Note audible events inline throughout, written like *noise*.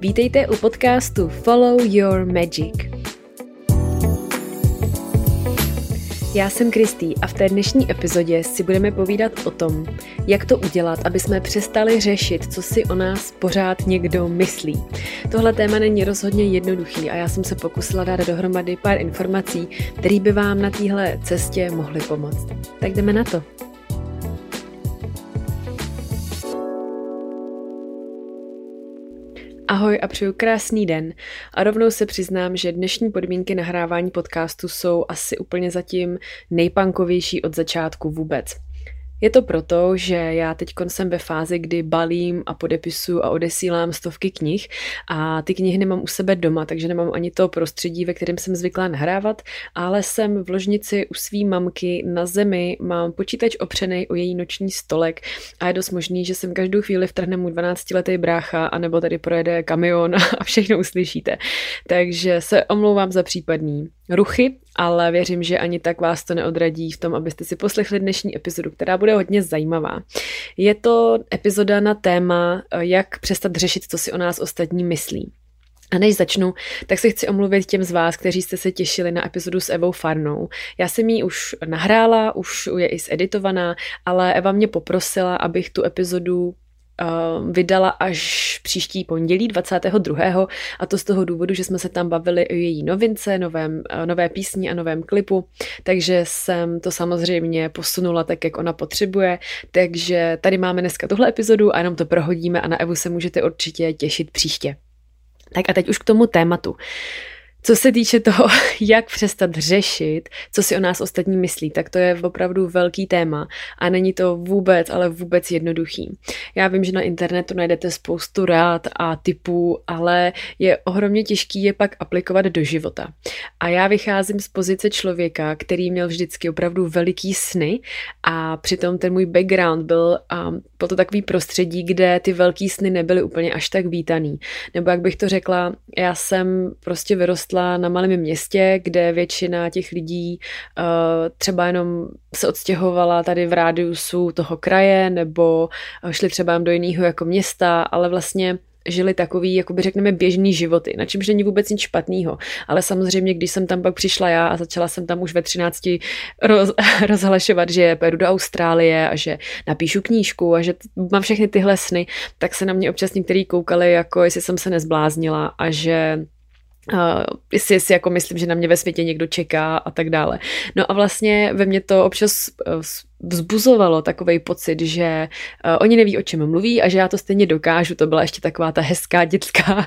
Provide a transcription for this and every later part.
Vítejte u podcastu Follow Your Magic. Já jsem Kristý a v té dnešní epizodě si budeme povídat o tom, jak to udělat, aby jsme přestali řešit, co si o nás pořád někdo myslí. Tohle téma není rozhodně jednoduchý a já jsem se pokusila dát dohromady pár informací, které by vám na téhle cestě mohly pomoct. Tak jdeme na to. Ahoj a přeju krásný den. A rovnou se přiznám, že dnešní podmínky nahrávání podcastu jsou asi úplně zatím nejpankovější od začátku vůbec. Je to proto, že já teď jsem ve fázi, kdy balím a podepisu a odesílám stovky knih a ty knihy nemám u sebe doma, takže nemám ani to prostředí, ve kterém jsem zvyklá nahrávat, ale jsem v ložnici u svý mamky na zemi, mám počítač opřený o její noční stolek a je dost možný, že jsem každou chvíli vtrhne můj 12-letý brácha, anebo tady projede kamion *laughs* a všechno uslyšíte. Takže se omlouvám za případný ruchy, ale věřím, že ani tak vás to neodradí v tom, abyste si poslechli dnešní epizodu, která bude hodně zajímavá. Je to epizoda na téma, jak přestat řešit, co si o nás ostatní myslí. A než začnu, tak se chci omluvit těm z vás, kteří jste se těšili na epizodu s Evou Farnou. Já jsem ji už nahrála, už je i zeditovaná, ale Eva mě poprosila, abych tu epizodu vydala až příští pondělí 22. a to z toho důvodu, že jsme se tam bavili o její novince, novém, uh, nové písni a novém klipu, takže jsem to samozřejmě posunula tak, jak ona potřebuje, takže tady máme dneska tuhle epizodu a jenom to prohodíme a na Evu se můžete určitě těšit příště. Tak a teď už k tomu tématu. Uh, co se týče toho, *laughs* jak přestat řešit, co si o nás ostatní myslí, tak to je opravdu velký téma a není to vůbec, ale vůbec jednoduchý. Já vím, že na internetu najdete spoustu rád a typů, ale je ohromně těžký je pak aplikovat do života. A já vycházím z pozice člověka, který měl vždycky opravdu veliký sny a přitom ten můj background byl a bylo to takový prostředí, kde ty velký sny nebyly úplně až tak vítaný. Nebo jak bych to řekla, já jsem prostě vyrostla vyrostla na malém městě, kde většina těch lidí uh, třeba jenom se odstěhovala tady v rádiusu toho kraje nebo šli třeba do jiného jako města, ale vlastně žili takový, jakoby řekneme, běžný životy, na čemž není vůbec nic špatného. Ale samozřejmě, když jsem tam pak přišla já a začala jsem tam už ve 13 roz, *laughs* rozhlašovat, že pojedu do Austrálie a že napíšu knížku a že mám všechny tyhle sny, tak se na mě občas některý koukali, jako jestli jsem se nezbláznila a že Uh, jestli si jako myslím, že na mě ve světě někdo čeká a tak dále. No a vlastně ve mně to občas uh, vzbuzovalo takový pocit, že uh, oni neví, o čem mluví a že já to stejně dokážu. To byla ještě taková ta hezká dětská uh,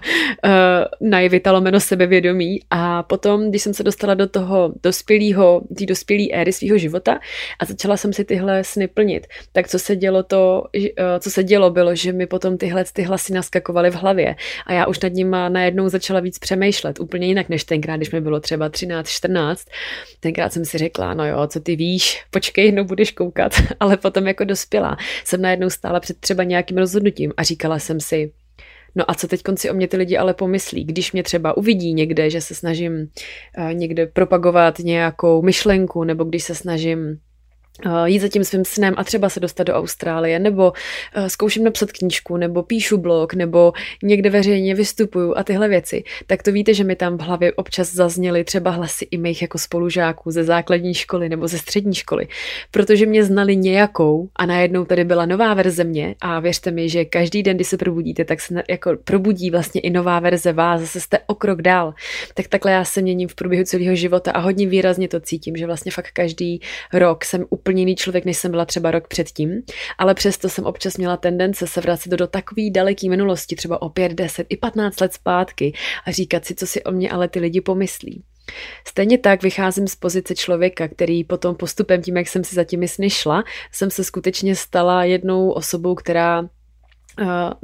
*laughs* naivita lomeno sebevědomí. A potom, když jsem se dostala do toho dospělého, té dospělé éry svého života a začala jsem si tyhle sny plnit, tak co se dělo to, uh, co se dělo bylo, že mi potom tyhle ty hlasy naskakovaly v hlavě a já už nad nima najednou začala víc přemýšlet, úplně jinak než tenkrát, když mi bylo třeba 13, 14. Tenkrát jsem si řekla, no jo, co ty víš, počkej, no budeš koukat, *laughs* ale potom jako dospělá jsem najednou stála před třeba nějakým rozhodnutím a říkala jsem si, No a co teď konci o mě ty lidi ale pomyslí, když mě třeba uvidí někde, že se snažím uh, někde propagovat nějakou myšlenku, nebo když se snažím Eh, jít za tím svým snem a třeba se dostat do Austrálie, nebo eh, zkouším napsat knížku, nebo píšu blog, nebo někde veřejně vystupuju a tyhle věci, tak to víte, že mi tam v hlavě občas zazněly třeba hlasy i mých jako spolužáků ze základní školy nebo ze střední školy, protože mě znali nějakou a najednou tady byla nová verze mě a věřte mi, že každý den, kdy se probudíte, tak se jako probudí vlastně i nová verze vás, zase jste o krok dál. Tak takhle já se měním v průběhu celého života a hodně výrazně to cítím, že vlastně fakt každý rok jsem úplně úplně jiný člověk, než jsem byla třeba rok předtím, ale přesto jsem občas měla tendence se vracet do, takové daleké minulosti, třeba o 5, 10 i 15 let zpátky a říkat si, co si o mě ale ty lidi pomyslí. Stejně tak vycházím z pozice člověka, který potom postupem tím, jak jsem si zatím sny šla, jsem se skutečně stala jednou osobou, která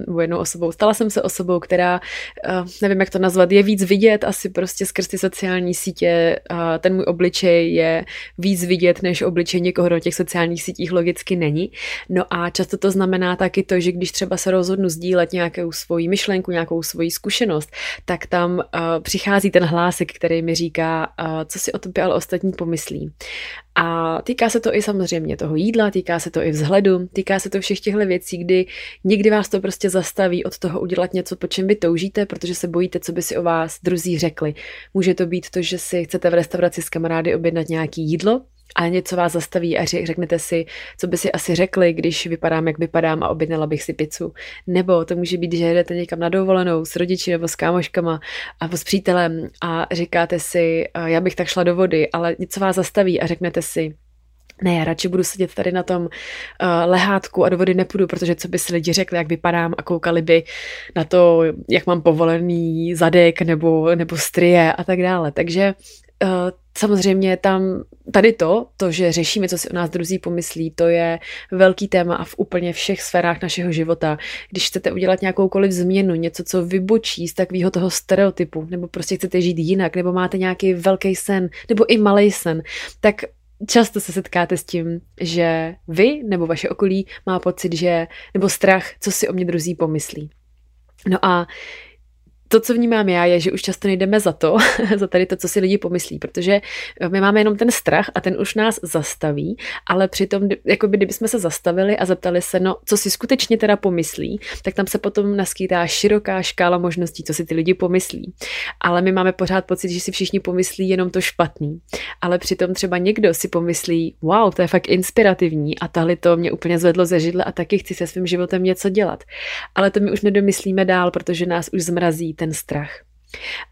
nebo jednou osobou. Stala jsem se osobou, která, nevím jak to nazvat, je víc vidět asi prostě skrz ty sociální sítě. Ten můj obličej je víc vidět, než obličej někoho na těch sociálních sítích logicky není. No a často to znamená taky to, že když třeba se rozhodnu sdílet nějakou svoji myšlenku, nějakou svoji zkušenost, tak tam přichází ten hlásek, který mi říká, co si o tobě ale ostatní pomyslí. A týká se to i samozřejmě toho jídla, týká se to i vzhledu, týká se to všech těchto věcí, kdy někdy vás to prostě zastaví od toho udělat něco, po čem vy toužíte, protože se bojíte, co by si o vás druzí řekli. Může to být to, že si chcete v restauraci s kamarády objednat nějaký jídlo, a něco vás zastaví a řeknete si, co by si asi řekli, když vypadám, jak vypadám a objednala bych si pizzu. Nebo to může být, že jdete někam na dovolenou s rodiči nebo s kámoškama a s přítelem a říkáte si, já bych tak šla do vody, ale něco vás zastaví a řeknete si, ne, já radši budu sedět tady na tom uh, lehátku a do vody nepůjdu, protože co by si lidi řekli, jak vypadám a koukali by na to, jak mám povolený zadek nebo, nebo strie a tak dále. Takže uh, samozřejmě tam tady to, to, že řešíme, co si o nás druzí pomyslí, to je velký téma a v úplně všech sférách našeho života. Když chcete udělat nějakoukoliv změnu, něco, co vybočí z takového toho stereotypu, nebo prostě chcete žít jinak, nebo máte nějaký velký sen, nebo i malý sen, tak často se setkáte s tím, že vy nebo vaše okolí má pocit, že, nebo strach, co si o mě druzí pomyslí. No a to, co vnímám já, je, že už často nejdeme za to, *laughs* za tady to, co si lidi pomyslí, protože my máme jenom ten strach a ten už nás zastaví, ale přitom, jako by kdybychom se zastavili a zeptali se, no, co si skutečně teda pomyslí, tak tam se potom naskýtá široká škála možností, co si ty lidi pomyslí. Ale my máme pořád pocit, že si všichni pomyslí jenom to špatný. Ale přitom třeba někdo si pomyslí, wow, to je fakt inspirativní a tahle to mě úplně zvedlo ze židle a taky chci se svým životem něco dělat. Ale to my už nedomyslíme dál, protože nás už zmrazí ten strach.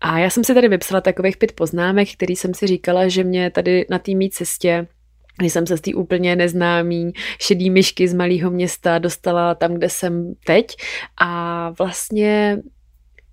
A já jsem si tady vypsala takových pět poznámek, který jsem si říkala, že mě tady na té mý cestě když jsem se z té úplně neznámý šedý myšky z malého města dostala tam, kde jsem teď a vlastně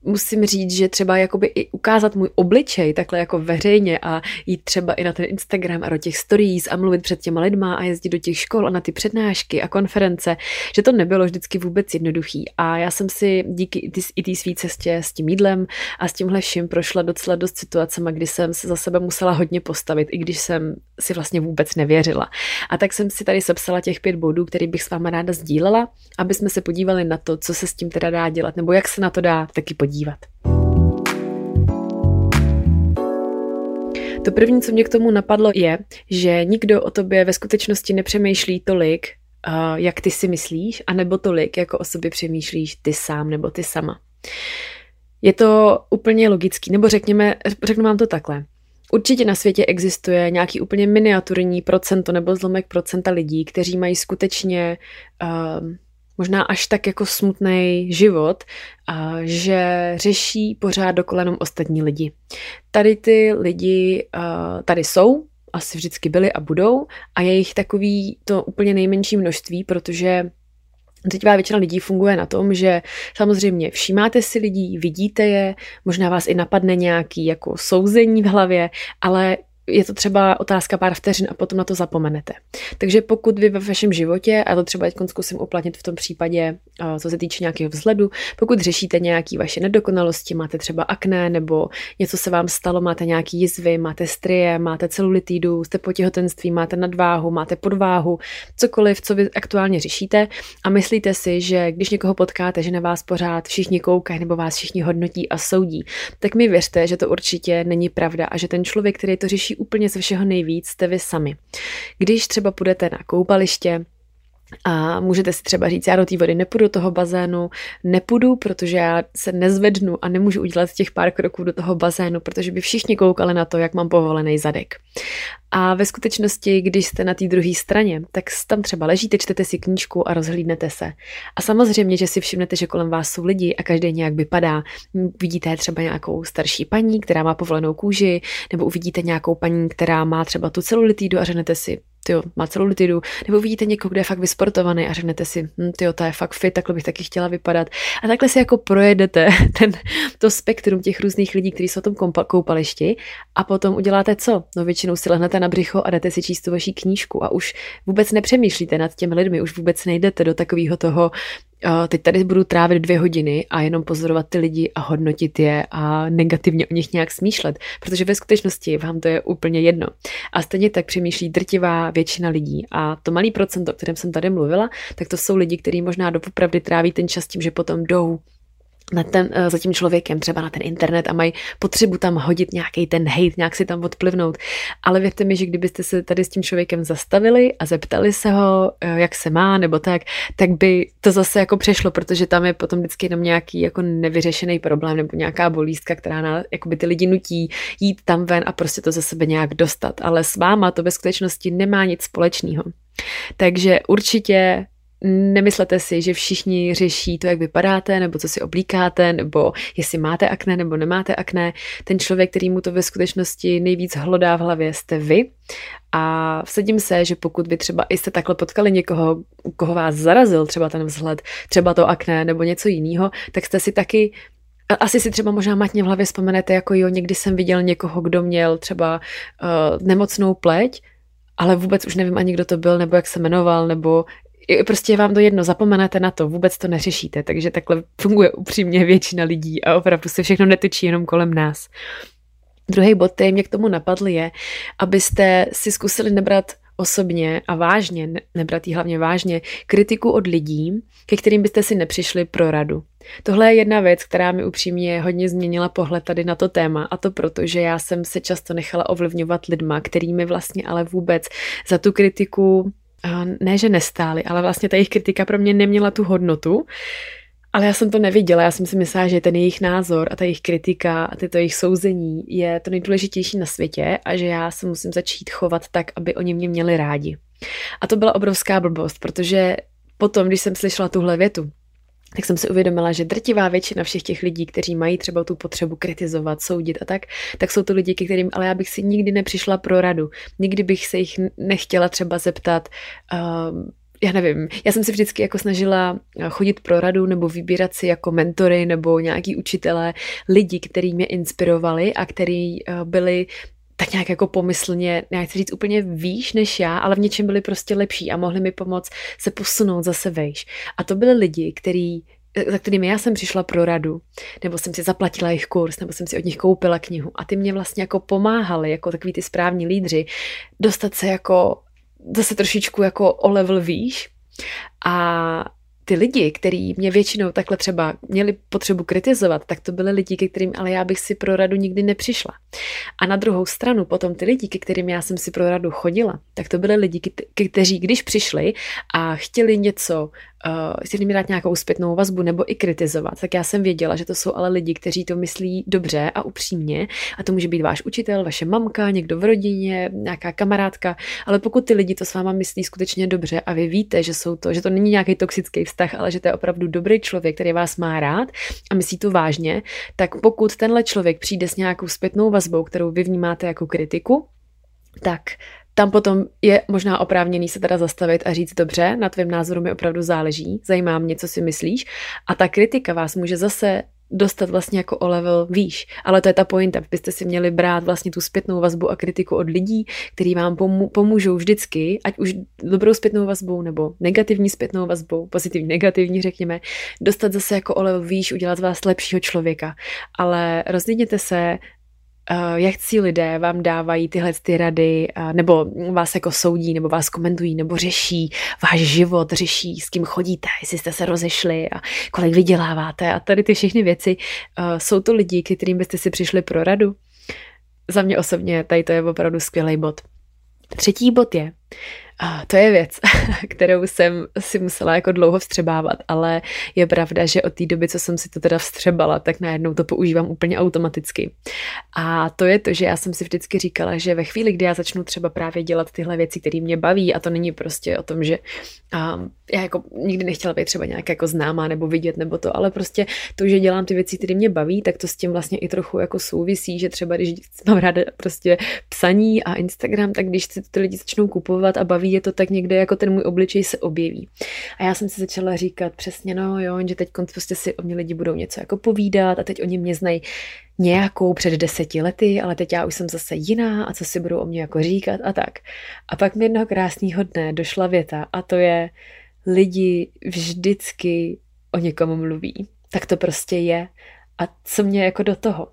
musím říct, že třeba jakoby i ukázat můj obličej takhle jako veřejně a jít třeba i na ten Instagram a do těch stories a mluvit před těma lidma a jezdit do těch škol a na ty přednášky a konference, že to nebylo vždycky vůbec jednoduchý. A já jsem si díky i té své cestě s tím jídlem a s tímhle vším prošla docela dost situacema, kdy jsem se za sebe musela hodně postavit, i když jsem si vlastně vůbec nevěřila. A tak jsem si tady sepsala těch pět bodů, který bych s váma ráda sdílela, aby jsme se podívali na to, co se s tím teda dá dělat, nebo jak se na to dá taky podívat podívat. To první, co mě k tomu napadlo, je, že nikdo o tobě ve skutečnosti nepřemýšlí tolik, jak ty si myslíš, anebo tolik, jako o sobě přemýšlíš ty sám nebo ty sama. Je to úplně logický, nebo řekněme, řeknu vám to takhle. Určitě na světě existuje nějaký úplně miniaturní procento nebo zlomek procenta lidí, kteří mají skutečně uh, možná až tak jako smutný život, a že řeší pořád dokolenom ostatní lidi. Tady ty lidi tady jsou, asi vždycky byli a budou a je jich takový to úplně nejmenší množství, protože Teďvá většina lidí funguje na tom, že samozřejmě všímáte si lidí, vidíte je, možná vás i napadne nějaký jako souzení v hlavě, ale je to třeba otázka pár vteřin a potom na to zapomenete. Takže pokud vy ve vašem životě, a to třeba teď zkusím uplatnit v tom případě, co se týče nějakého vzhledu, pokud řešíte nějaké vaše nedokonalosti, máte třeba akné nebo něco se vám stalo, máte nějaký jizvy, máte strie, máte celulitidu, jste po těhotenství, máte nadváhu, máte podváhu, cokoliv, co vy aktuálně řešíte a myslíte si, že když někoho potkáte, že na vás pořád všichni koukají nebo vás všichni hodnotí a soudí, tak mi věřte, že to určitě není pravda a že ten člověk, který to řeší úplně ze všeho nejvíc, jste vy sami. Když třeba půjdete na koupaliště, a můžete si třeba říct, já do té vody nepůjdu, do toho bazénu nepůjdu, protože já se nezvednu a nemůžu udělat těch pár kroků do toho bazénu, protože by všichni koukali na to, jak mám povolený zadek. A ve skutečnosti, když jste na té druhé straně, tak tam třeba ležíte, čtete si knížku a rozhlídnete se. A samozřejmě, že si všimnete, že kolem vás jsou lidi a každý nějak vypadá. Vidíte třeba nějakou starší paní, která má povolenou kůži, nebo uvidíte nějakou paní, která má třeba tu celulitidu a řeknete si, tyjo, má celulitidu, nebo vidíte někoho, kde je fakt vysportovaný a řeknete si, hm, tyjo, ta je fakt fit, takhle bych taky chtěla vypadat. A takhle si jako projedete *laughs* ten, to spektrum těch různých lidí, kteří jsou v tom koupališti a potom uděláte co? No většinou si lehnete na břicho a jdete si číst tu vaší knížku a už vůbec nepřemýšlíte nad těmi lidmi, už vůbec nejdete do takového toho, teď tady budu trávit dvě hodiny a jenom pozorovat ty lidi a hodnotit je a negativně o nich nějak smýšlet, protože ve skutečnosti vám to je úplně jedno. A stejně tak přemýšlí drtivá většina lidí. A to malý procento, o kterém jsem tady mluvila, tak to jsou lidi, kteří možná doopravdy tráví ten čas tím, že potom jdou na ten, eh, za tím člověkem, třeba na ten internet a mají potřebu tam hodit nějaký ten hate, nějak si tam odplivnout. Ale věřte mi, že kdybyste se tady s tím člověkem zastavili a zeptali se ho, eh, jak se má, nebo tak, tak by to zase jako přešlo, protože tam je potom vždycky jenom nějaký jako nevyřešený problém nebo nějaká bolístka, která na, by ty lidi nutí jít tam ven a prostě to ze sebe nějak dostat. Ale s váma to ve skutečnosti nemá nic společného. Takže určitě Nemyslete si, že všichni řeší to, jak vypadáte, nebo co si oblíkáte, nebo jestli máte akné nebo nemáte akné. Ten člověk, který mu to ve skutečnosti nejvíc hlodá v hlavě, jste vy. A vsadím se, že pokud vy třeba jste takhle potkali někoho, koho vás zarazil třeba ten vzhled, třeba to akné nebo něco jiného, tak jste si taky asi si třeba možná matně v hlavě vzpomenete, jako jo, někdy jsem viděl někoho, kdo měl třeba uh, nemocnou pleť, ale vůbec už nevím ani, kdo to byl, nebo jak se jmenoval, nebo prostě vám to jedno, zapomenete na to, vůbec to neřešíte, takže takhle funguje upřímně většina lidí a opravdu se všechno netočí jenom kolem nás. Druhý bod, který mě k tomu napadl, je, abyste si zkusili nebrat osobně a vážně, nebrat jí hlavně vážně, kritiku od lidí, ke kterým byste si nepřišli pro radu. Tohle je jedna věc, která mi upřímně hodně změnila pohled tady na to téma a to proto, že já jsem se často nechala ovlivňovat lidma, kterými vlastně ale vůbec za tu kritiku ne, že nestáli, ale vlastně ta jejich kritika pro mě neměla tu hodnotu, ale já jsem to neviděla, já jsem si myslela, že ten jejich názor a ta jejich kritika a tyto jejich souzení je to nejdůležitější na světě a že já se musím začít chovat tak, aby oni mě měli rádi. A to byla obrovská blbost, protože potom, když jsem slyšela tuhle větu, tak jsem si uvědomila, že drtivá většina všech těch lidí, kteří mají třeba tu potřebu kritizovat, soudit a tak, tak jsou to lidi, ke kterým ale já bych si nikdy nepřišla pro radu. Nikdy bych se jich nechtěla třeba zeptat, uh, já nevím, já jsem si vždycky jako snažila chodit pro radu nebo vybírat si jako mentory nebo nějaký učitelé lidi, kteří mě inspirovali a kteří uh, byli tak nějak jako pomyslně, já chci říct úplně výš než já, ale v něčem byli prostě lepší a mohli mi pomoct se posunout zase vejš. A to byli lidi, který za kterými já jsem přišla pro radu, nebo jsem si zaplatila jejich kurz, nebo jsem si od nich koupila knihu a ty mě vlastně jako pomáhali, jako takový ty správní lídři, dostat se jako zase trošičku jako o level výš a ty lidi, kteří mě většinou takhle třeba měli potřebu kritizovat, tak to byly lidi, ke kterým ale já bych si pro radu nikdy nepřišla. A na druhou stranu potom ty lidi, ke kterým já jsem si pro radu chodila, tak to byly lidi, kteří když přišli a chtěli něco uh, chtěli mi dát nějakou zpětnou vazbu nebo i kritizovat, tak já jsem věděla, že to jsou ale lidi, kteří to myslí dobře a upřímně. A to může být váš učitel, vaše mamka, někdo v rodině, nějaká kamarádka, ale pokud ty lidi to s váma myslí skutečně dobře a vy víte, že jsou to, že to není nějaký toxický vztah, ale že to je opravdu dobrý člověk, který vás má rád a myslí to vážně, tak pokud tenhle člověk přijde s nějakou zpětnou vazbou, kterou vy vnímáte jako kritiku, tak tam potom je možná oprávněný se teda zastavit a říct, dobře, na tvém názoru mi opravdu záleží, zajímá mě, co si myslíš. A ta kritika vás může zase dostat vlastně jako o level výš. Ale to je ta pointa, byste si měli brát vlastně tu zpětnou vazbu a kritiku od lidí, kteří vám pomůžou vždycky, ať už dobrou zpětnou vazbou nebo negativní zpětnou vazbou, pozitivní, negativní řekněme, dostat zase jako o level výš, udělat z vás lepšího člověka. Ale rozlídněte se, jak si lidé vám dávají tyhle ty rady, uh, nebo vás jako soudí, nebo vás komentují, nebo řeší váš život, řeší, s kým chodíte, jestli jste se rozešli a kolik vyděláváte a tady ty všechny věci. Uh, jsou to lidi, kterým byste si přišli pro radu? Za mě osobně tady to je opravdu skvělý bod. Třetí bod je, a to je věc, *laughs* kterou jsem si musela jako dlouho vstřebávat, ale je pravda, že od té doby, co jsem si to teda vstřebala, tak najednou to používám úplně automaticky. A to je to, že já jsem si vždycky říkala, že ve chvíli, kdy já začnu třeba právě dělat tyhle věci, které mě baví, a to není prostě o tom, že um, já jako nikdy nechtěla být třeba nějak jako známá nebo vidět nebo to, ale prostě to, že dělám ty věci, které mě baví, tak to s tím vlastně i trochu jako souvisí, že třeba když mám ráda prostě psaní a Instagram, tak když si ty lidi začnou kupovat a baví je to tak někde jako ten můj obličej se objeví. A já jsem si začala říkat přesně, no jo, že teď prostě si o mě lidi budou něco jako povídat a teď oni mě znají nějakou před deseti lety, ale teď já už jsem zase jiná a co si budou o mě jako říkat a tak. A pak mi jednoho krásného dne došla věta a to je lidi vždycky o někom mluví. Tak to prostě je. A co mě jako do toho?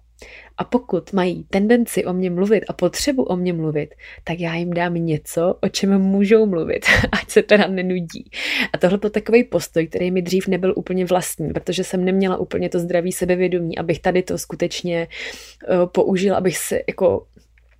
A pokud mají tendenci o mě mluvit a potřebu o mě mluvit, tak já jim dám něco, o čem můžou mluvit, *laughs* ať se teda nenudí. A tohle byl takový postoj, který mi dřív nebyl úplně vlastní, protože jsem neměla úplně to zdraví sebevědomí, abych tady to skutečně uh, použila, abych se jako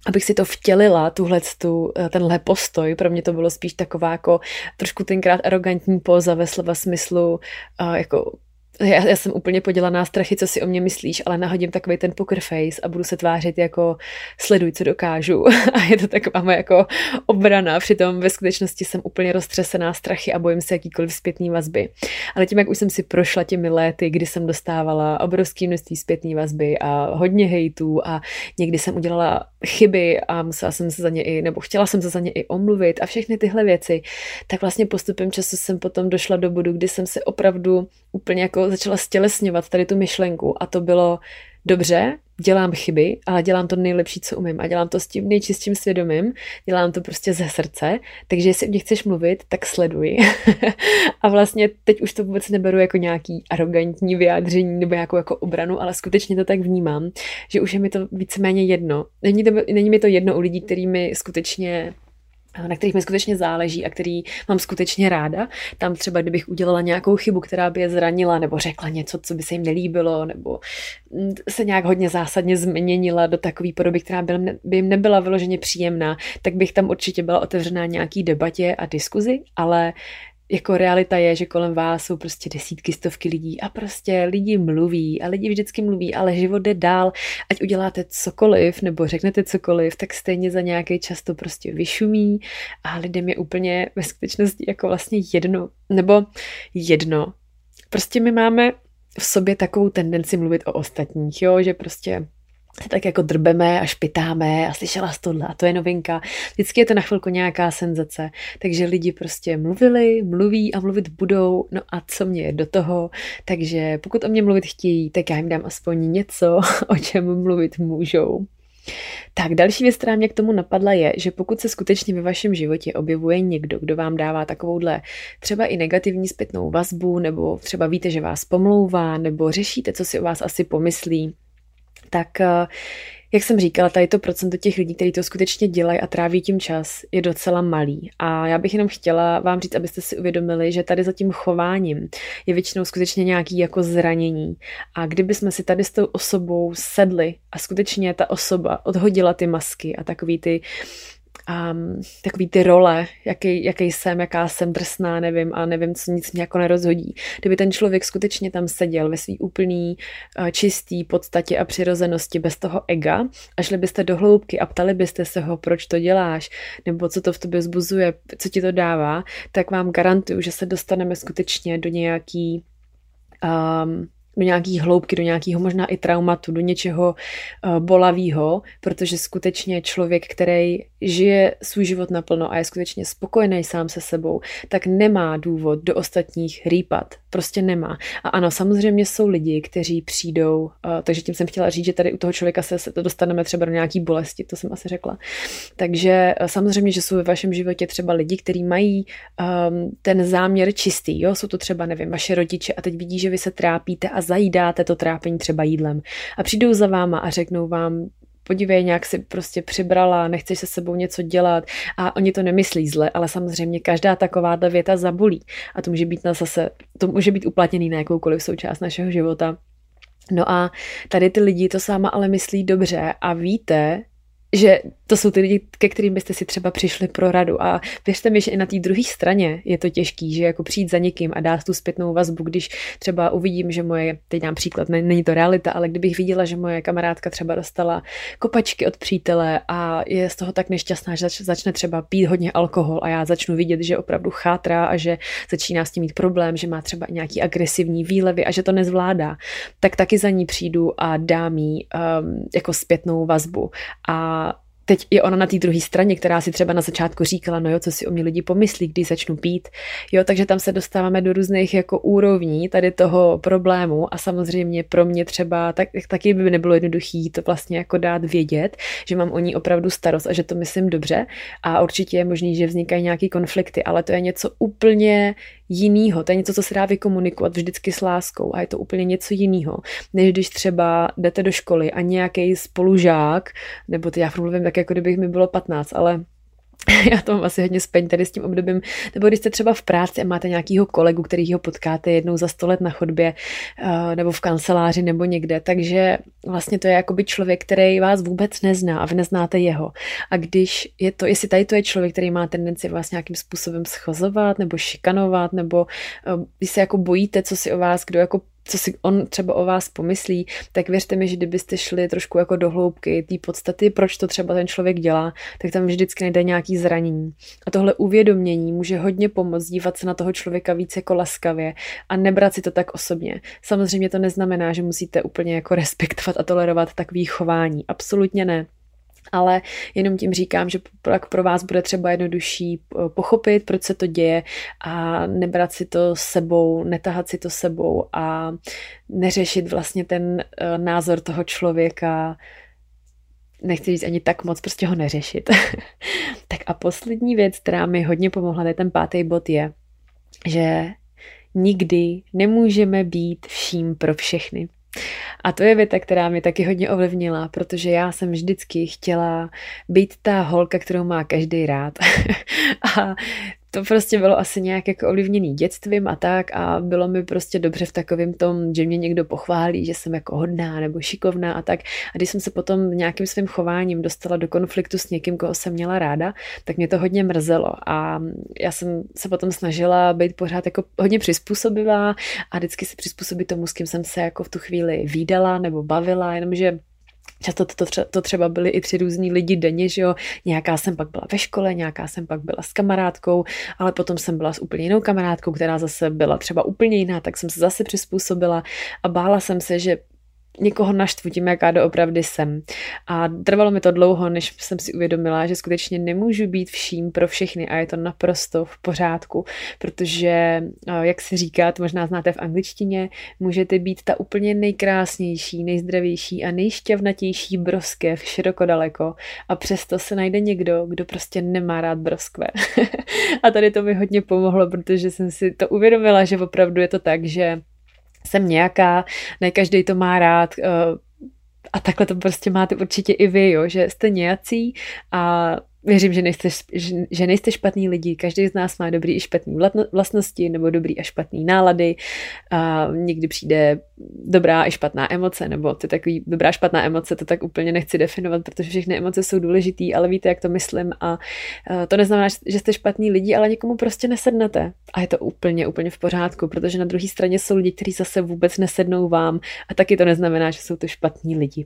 abych si to vtělila, tuhle, tu, eh, tenhle postoj, pro mě to bylo spíš taková jako trošku tenkrát arrogantní poza ve slova smyslu, uh, jako já, já jsem úplně podělaná strachy, co si o mě myslíš, ale nahodím takový ten poker face a budu se tvářit jako sleduj, co dokážu. *laughs* a je to taková moje jako obrana, přitom ve skutečnosti jsem úplně roztřesená strachy a bojím se jakýkoliv zpětný vazby. Ale tím, jak už jsem si prošla těmi léty, kdy jsem dostávala obrovské množství zpětné vazby a hodně hejtů a někdy jsem udělala chyby a musela jsem se za ně i, nebo chtěla jsem se za ně i omluvit a všechny tyhle věci, tak vlastně postupem času jsem potom došla do bodu, kdy jsem se opravdu úplně jako začala stělesňovat tady tu myšlenku a to bylo dobře, dělám chyby, ale dělám to nejlepší, co umím a dělám to s tím nejčistším svědomím, dělám to prostě ze srdce, takže jestli mě chceš mluvit, tak sleduj. *laughs* a vlastně teď už to vůbec neberu jako nějaký arrogantní vyjádření nebo nějakou jako obranu, ale skutečně to tak vnímám, že už je mi to víceméně jedno. Není, to, není mi to jedno u lidí, kterými skutečně na kterých mi skutečně záleží a který mám skutečně ráda. Tam třeba, kdybych udělala nějakou chybu, která by je zranila, nebo řekla něco, co by se jim nelíbilo, nebo se nějak hodně zásadně změnila do takové podoby, která by jim nebyla vyloženě příjemná, tak bych tam určitě byla otevřená nějaký debatě a diskuzi, ale jako realita je, že kolem vás jsou prostě desítky, stovky lidí a prostě lidi mluví a lidi vždycky mluví, ale život jde dál. Ať uděláte cokoliv nebo řeknete cokoliv, tak stejně za nějaký čas to prostě vyšumí a lidem je úplně ve skutečnosti jako vlastně jedno, nebo jedno. Prostě my máme v sobě takovou tendenci mluvit o ostatních, jo, že prostě se tak jako drbeme a špitáme a slyšela jsi tohle a to je novinka. Vždycky je to na chvilku nějaká senzace. Takže lidi prostě mluvili, mluví a mluvit budou, no a co mě je do toho. Takže pokud o mě mluvit chtějí, tak já jim dám aspoň něco, *laughs* o čem mluvit můžou. Tak další věc, která mě k tomu napadla, je, že pokud se skutečně ve vašem životě objevuje někdo, kdo vám dává takovouhle třeba i negativní zpětnou vazbu, nebo třeba víte, že vás pomlouvá, nebo řešíte, co si o vás asi pomyslí, tak eh, jak jsem říkala, tady to procento těch lidí, kteří to skutečně dělají a tráví tím čas, je docela malý. A já bych jenom chtěla vám říct, abyste si uvědomili, že tady za tím chováním je většinou skutečně nějaký jako zranění. A kdyby jsme si tady s tou osobou sedli a skutečně ta osoba odhodila ty masky a takový ty um, takový ty role, jaký, jaký jsem, jaká jsem drsná, nevím a nevím, co nic mě jako nerozhodí. Kdyby ten člověk skutečně tam seděl ve svý úplný uh, čistý podstatě a přirozenosti bez toho ega a šli byste do hloubky a ptali byste se ho, proč to děláš, nebo co to v tobě zbuzuje, co ti to dává, tak vám garantuju, že se dostaneme skutečně do nějaký um, do nějaký hloubky, do nějakého možná i traumatu, do něčeho uh, bolavého, protože skutečně člověk, který žije svůj život naplno a je skutečně spokojený sám se sebou, tak nemá důvod do ostatních rýpat. Prostě nemá. A ano, samozřejmě jsou lidi, kteří přijdou, uh, takže tím jsem chtěla říct, že tady u toho člověka se, to dostaneme třeba do nějaký bolesti, to jsem asi řekla. Takže uh, samozřejmě, že jsou ve vašem životě třeba lidi, kteří mají um, ten záměr čistý, jo, jsou to třeba, nevím, vaše rodiče a teď vidí, že vy se trápíte a zajídáte to trápení třeba jídlem. A přijdou za váma a řeknou vám, podívej, nějak si prostě přibrala, nechceš se sebou něco dělat a oni to nemyslí zle, ale samozřejmě každá taková ta věta zabolí a to může být na zase, to může být uplatněný na jakoukoliv součást našeho života. No a tady ty lidi to sama ale myslí dobře a víte, že to jsou ty lidi, ke kterým byste si třeba přišli pro radu. A věřte mi, že i na té druhé straně je to těžký, že jako přijít za někým a dát tu zpětnou vazbu, když třeba uvidím, že moje, teď dám příklad, není to realita, ale kdybych viděla, že moje kamarádka třeba dostala kopačky od přítele a je z toho tak nešťastná, že začne třeba pít hodně alkohol a já začnu vidět, že opravdu chátrá a že začíná s tím mít problém, že má třeba nějaký agresivní výlevy a že to nezvládá, tak taky za ní přijdu a dám jí um, jako zpětnou vazbu. A teď je ona na té druhé straně, která si třeba na začátku říkala, no jo, co si o mě lidi pomyslí, když začnu pít. Jo, takže tam se dostáváme do různých jako úrovní tady toho problému a samozřejmě pro mě třeba tak, taky by nebylo jednoduché to vlastně jako dát vědět, že mám o ní opravdu starost a že to myslím dobře a určitě je možný, že vznikají nějaké konflikty, ale to je něco úplně jinýho, to je něco, co se dá vykomunikovat vždycky s láskou a je to úplně něco jiného, než když třeba jdete do školy a nějaký spolužák, nebo ty já mluvím tak, jako kdybych mi bylo 15, ale *laughs* já to mám asi hodně speň tady s tím obdobím, nebo když jste třeba v práci a máte nějakýho kolegu, kterýho potkáte jednou za sto let na chodbě, eh, nebo v kanceláři, nebo někde, takže vlastně to je jakoby člověk, který vás vůbec nezná a vy neznáte jeho. A když je to, jestli tady to je člověk, který má tendenci vás nějakým způsobem schozovat, nebo šikanovat, nebo eh, vy se jako bojíte, co si o vás kdo jako co si on třeba o vás pomyslí, tak věřte mi, že kdybyste šli trošku jako do hloubky té podstaty, proč to třeba ten člověk dělá, tak tam vždycky najde nějaký zranění. A tohle uvědomění může hodně pomoct dívat se na toho člověka víc jako laskavě a nebrat si to tak osobně. Samozřejmě to neznamená, že musíte úplně jako respektovat a tolerovat takový chování. Absolutně ne ale jenom tím říkám, že pak pro vás bude třeba jednodušší eh, pochopit, proč se to děje a nebrat si to sebou, netahat si to sebou a neřešit vlastně ten eh, názor toho člověka, nechci říct ani tak moc, prostě ho neřešit. *laughs* tak a poslední věc, která mi hodně pomohla, je ten pátý bod je, že nikdy nemůžeme být vším pro všechny. A to je věta, která mě taky hodně ovlivnila, protože já jsem vždycky chtěla být ta holka, kterou má každý rád. *laughs* a to prostě bylo asi nějak jako ovlivněný dětstvím a tak a bylo mi prostě dobře v takovém tom, že mě někdo pochválí, že jsem jako hodná nebo šikovná a tak. A když jsem se potom nějakým svým chováním dostala do konfliktu s někým, koho jsem měla ráda, tak mě to hodně mrzelo a já jsem se potom snažila být pořád jako hodně přizpůsobivá a vždycky se přizpůsobit tomu, s kým jsem se jako v tu chvíli výdala nebo bavila, jenomže Často to, to, to třeba byly i tři různí lidi denně, že jo. Nějaká jsem pak byla ve škole, nějaká jsem pak byla s kamarádkou, ale potom jsem byla s úplně jinou kamarádkou, která zase byla třeba úplně jiná, tak jsem se zase přizpůsobila a bála jsem se, že někoho naštvu tím, jaká doopravdy jsem. A trvalo mi to dlouho, než jsem si uvědomila, že skutečně nemůžu být vším pro všechny a je to naprosto v pořádku, protože, jak si říkat, možná znáte v angličtině, můžete být ta úplně nejkrásnější, nejzdravější a nejšťavnatější broskev široko daleko a přesto se najde někdo, kdo prostě nemá rád broskve. *laughs* a tady to mi hodně pomohlo, protože jsem si to uvědomila, že opravdu je to tak, že jsem nějaká, ne každý to má rád, eh, a takhle to prostě máte určitě i vy, jo, že jste nějací a Věřím, že nejste, že nejste špatný lidi. Každý z nás má dobrý i špatný vlastnosti nebo dobrý a špatný nálady. A někdy přijde dobrá i špatná emoce, nebo ty takový dobrá špatná emoce, to tak úplně nechci definovat, protože všechny emoce jsou důležitý, ale víte, jak to myslím. A to neznamená, že jste špatný lidi, ale někomu prostě nesednete. A je to úplně, úplně v pořádku, protože na druhé straně jsou lidi, kteří zase vůbec nesednou vám. A taky to neznamená, že jsou to špatní lidi.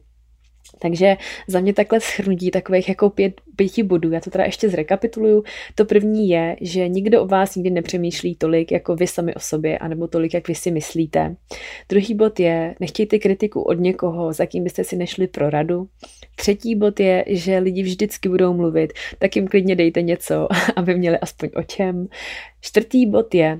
Takže za mě takhle schrnutí takových jako pět, pěti bodů, já to teda ještě zrekapituluju. To první je, že nikdo o vás nikdy nepřemýšlí tolik, jako vy sami o sobě, anebo tolik, jak vy si myslíte. Druhý bod je, nechtějte kritiku od někoho, za kým byste si nešli pro radu. Třetí bod je, že lidi vždycky budou mluvit, tak jim klidně dejte něco, *laughs* aby měli aspoň o čem. Čtvrtý bod je,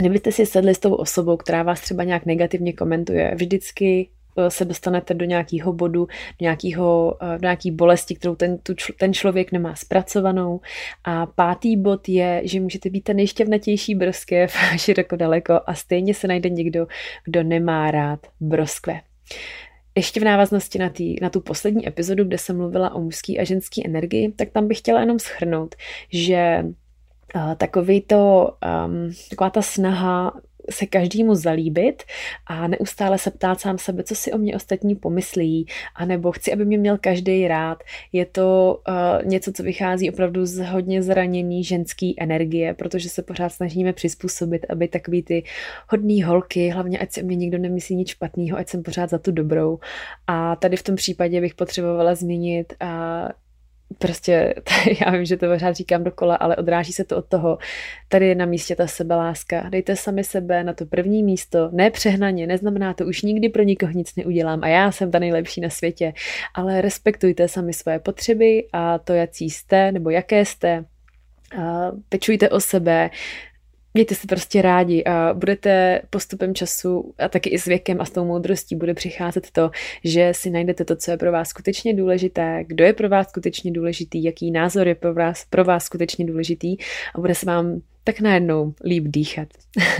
Kdybyste si sedli s tou osobou, která vás třeba nějak negativně komentuje, vždycky se dostanete do nějakého bodu, do, nějakého, eh, do nějaký bolesti, kterou ten, tu, ten člověk nemá zpracovanou. A pátý bod je, že můžete být ta nejšťavnatější broskev *laughs* široko daleko a stejně se najde někdo, kdo nemá rád broskve. Ještě v návaznosti na, tý, na tu poslední epizodu, kde jsem mluvila o mužské a ženské energii, tak tam bych chtěla jenom schrnout, že uh, takový to, um, taková ta snaha se každému zalíbit a neustále se ptát sám sebe, co si o mě ostatní pomyslí, anebo chci, aby mě měl každý rád. Je to uh, něco, co vychází opravdu z hodně zranění ženský energie, protože se pořád snažíme přizpůsobit, aby takový ty hodný holky, hlavně ať si o mě nikdo nemyslí nic špatného, ať jsem pořád za tu dobrou. A tady v tom případě bych potřebovala změnit uh, prostě, *laughs* já vím, že to pořád říkám dokola, ale odráží se to od toho, tady je na místě ta sebeláska. Dejte sami sebe na to první místo, ne přehnaně, neznamená to, už nikdy pro nikoho nic neudělám a já jsem ta nejlepší na světě, ale respektujte sami svoje potřeby a to, jaký jste nebo jaké jste, pečujte o sebe, Mějte se prostě rádi a budete postupem času a taky i s věkem a s tou moudrostí bude přicházet to, že si najdete to, co je pro vás skutečně důležité, kdo je pro vás skutečně důležitý, jaký názor je pro vás, pro vás skutečně důležitý a bude se vám tak najednou líp dýchat.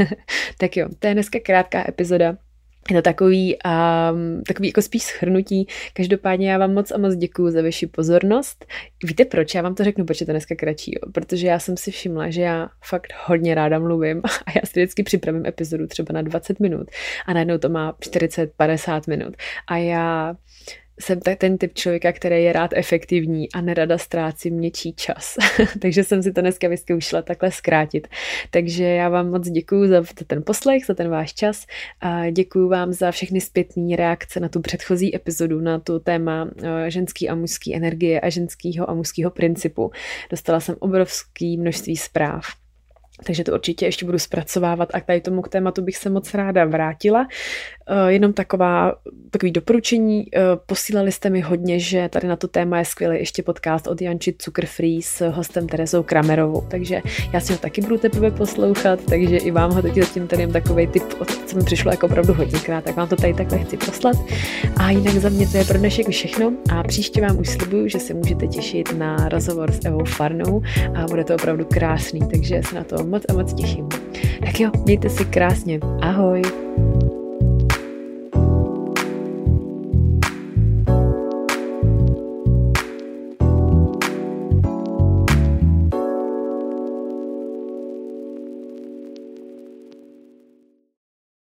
*laughs* tak jo, to je dneska krátká epizoda je to takový, um, takový jako spíš schrnutí. Každopádně já vám moc a moc děkuju za vaši pozornost. Víte proč? Já vám to řeknu, proč je to dneska kratší. Jo? Protože já jsem si všimla, že já fakt hodně ráda mluvím *laughs* a já si vždycky připravím epizodu třeba na 20 minut a najednou to má 40-50 minut. A já jsem ten typ člověka, který je rád efektivní a nerada ztrácím něčí čas. *laughs* Takže jsem si to dneska vyzkoušela takhle zkrátit. Takže já vám moc děkuji za ten poslech, za ten váš čas a děkuji vám za všechny zpětné reakce na tu předchozí epizodu, na tu téma eh, ženský a mužský energie a ženského a mužského principu. Dostala jsem obrovské množství zpráv takže to určitě ještě budu zpracovávat a k tady tomu k tématu bych se moc ráda vrátila. Eh, jenom taková, takový doporučení. Eh, posílali jste mi hodně, že tady na to téma je skvělý ještě podcast od Janči Cukrfree s hostem Terezou Kramerovou, takže já si ho taky budu teprve poslouchat, takže i vám ho teď zatím tady jen takový tip, co mi přišlo jako opravdu hodněkrát, tak vám to tady takhle chci poslat. A jinak za mě to je pro dnešek všechno a příště vám už slibuju, že se můžete těšit na rozhovor s Evou Farnou a bude to opravdu krásný, takže se na to moc a moc těším. Tak jo, mějte si krásně. Ahoj!